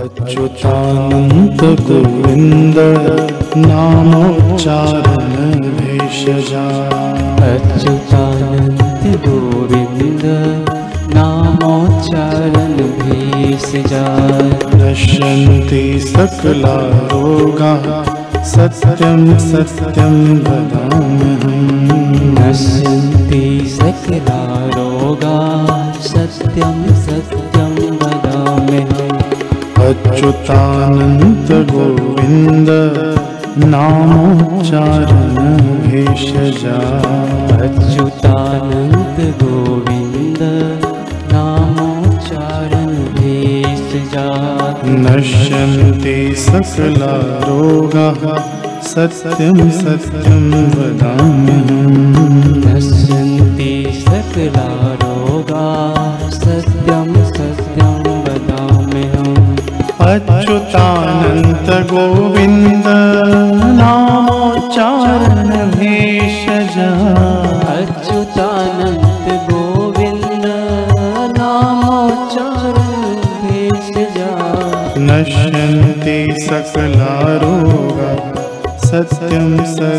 अच्युतानन्त गोविन्द नामोच्चारण भेषजा अच्युतानन्त गोविन्द नामोच्चारण भेषजा नश्यन्ति सकला रोगाः सत्यं सत्यं वदाम्यहम्। नश्यन्ति सकला रोगा सत्यं सत्यं वदाम्यहम् अच्युतानन्त गोविन्द नामोच्चारण भेषजा। अच्युतानन्द गोविन्द नामोच्चारण भेषजा। नश्यन्ति सकला रोगाः सत्यं सत्यं वदाम्यहम्। नश्यन्ति सकला रोगा अच्युतानन्त गोविन्द नामोच्चारण भेषजा अच्युतानन्द गोविन्द नामोच्चारण भेषजा नश्यन्ति सकला रोगाः सत्यं सत्यं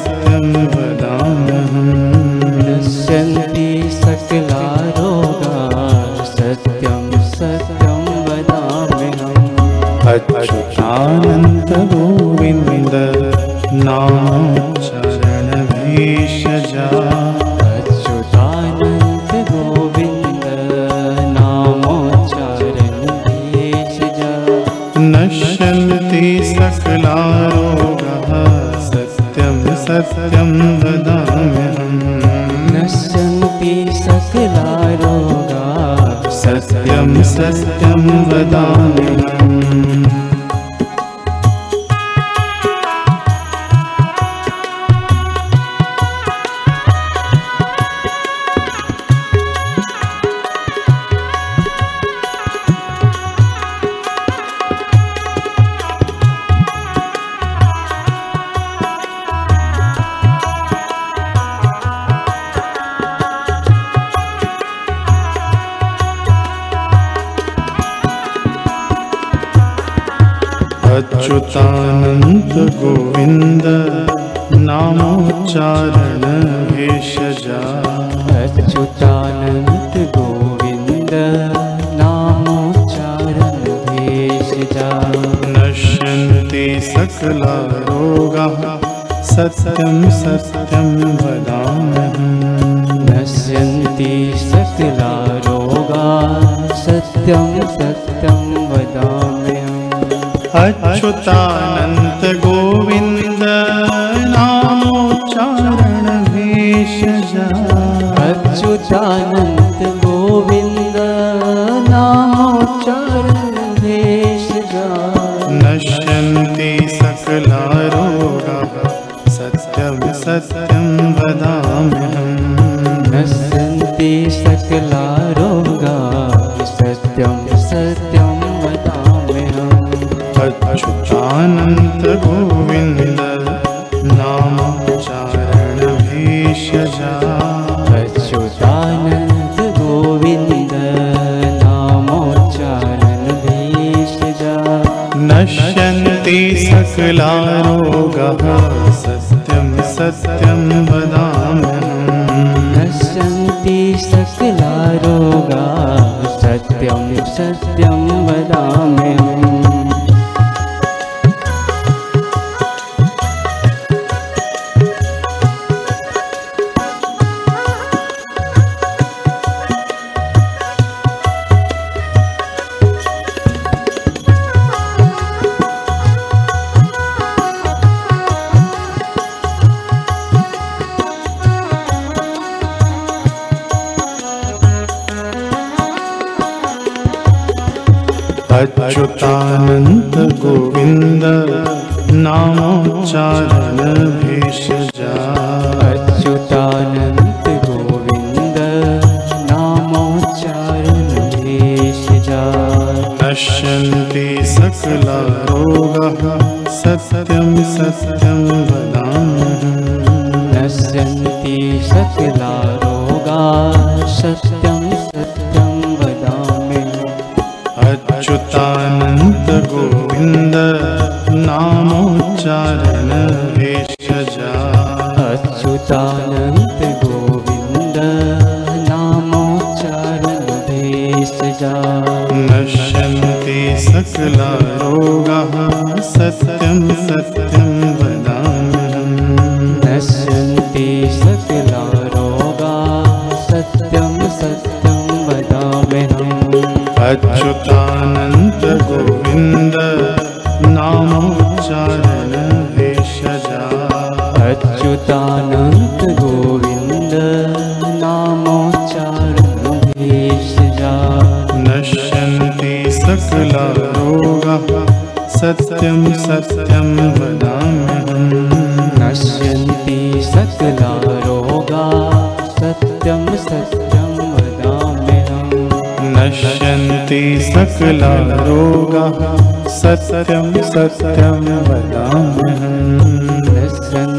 नश्यन्ति सकला रोगाः सत्यं सत्यं वदाम्यहम् नश्यन्ति सकला रोगा सत्यं सत्यं वदाम्यहम् अच्युतानन्त गोविन्द नामोच्चारण भेषजा। अच्युतानन्द गोविन्द नामोच्चारण भेषजा। नश्यन्ति सकला रोगाः सत्यं सत्यं वदाम्यहम् नश्यन्ति सकला रोगा सत्यं सत्यं अच्युतानन्त गोविन्द नामोच्चारण भेषजा अच्युतानन्द गोविन्द नामोच्चारण भेषजा नश्यन्ति सकला रोगाः सत्यं सत्यं वदाम्यहम्। नश्यन्ति सकला अच्युतानन्त गोविन्द नामोच्चारण भेषजा अच्युतानन्द गोविन्द नामोच्चारण भेषजा नश्यन्ति सकला रोगाः सत्यं सत्यं वदाम्यहम्। नश्यन्ति सकला रोगा सत्यं सत्यं अच्युतानन्त गोविन्द नामोच्चारण भेषजा अच्युतानन्द गोविन्द नामोच्चारण भेषजा नश्यन्ति सकला रोगाः सत्यं सत्यं वदाम्यहम् नश्यन्ति सकला रोगा षजा अच्युतानन्द गोविन्द नामोच्चारण भेषजा नश्यन्ति सकला ससलारोगः सत्यं सत्यं वदामि नश्यन्ते ससलारोगा सत्यं सत्यं वदामः अधरतानन्दगोविन्द नामोच्चार अच्युतानन्त गोविन्द भेषजा नश्यन्ति सकला रोगाः सत्यं सत्यं वदाम्यहम्। नश्यन्ति सकला रोगा सत्यं सत्यं वदाम्यहम्। नश्यन्ति सकला रोगाः सत्यं सत्यं वदाम्यहम्। नश्यन्ति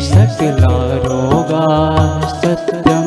सकला रोगा सत्य।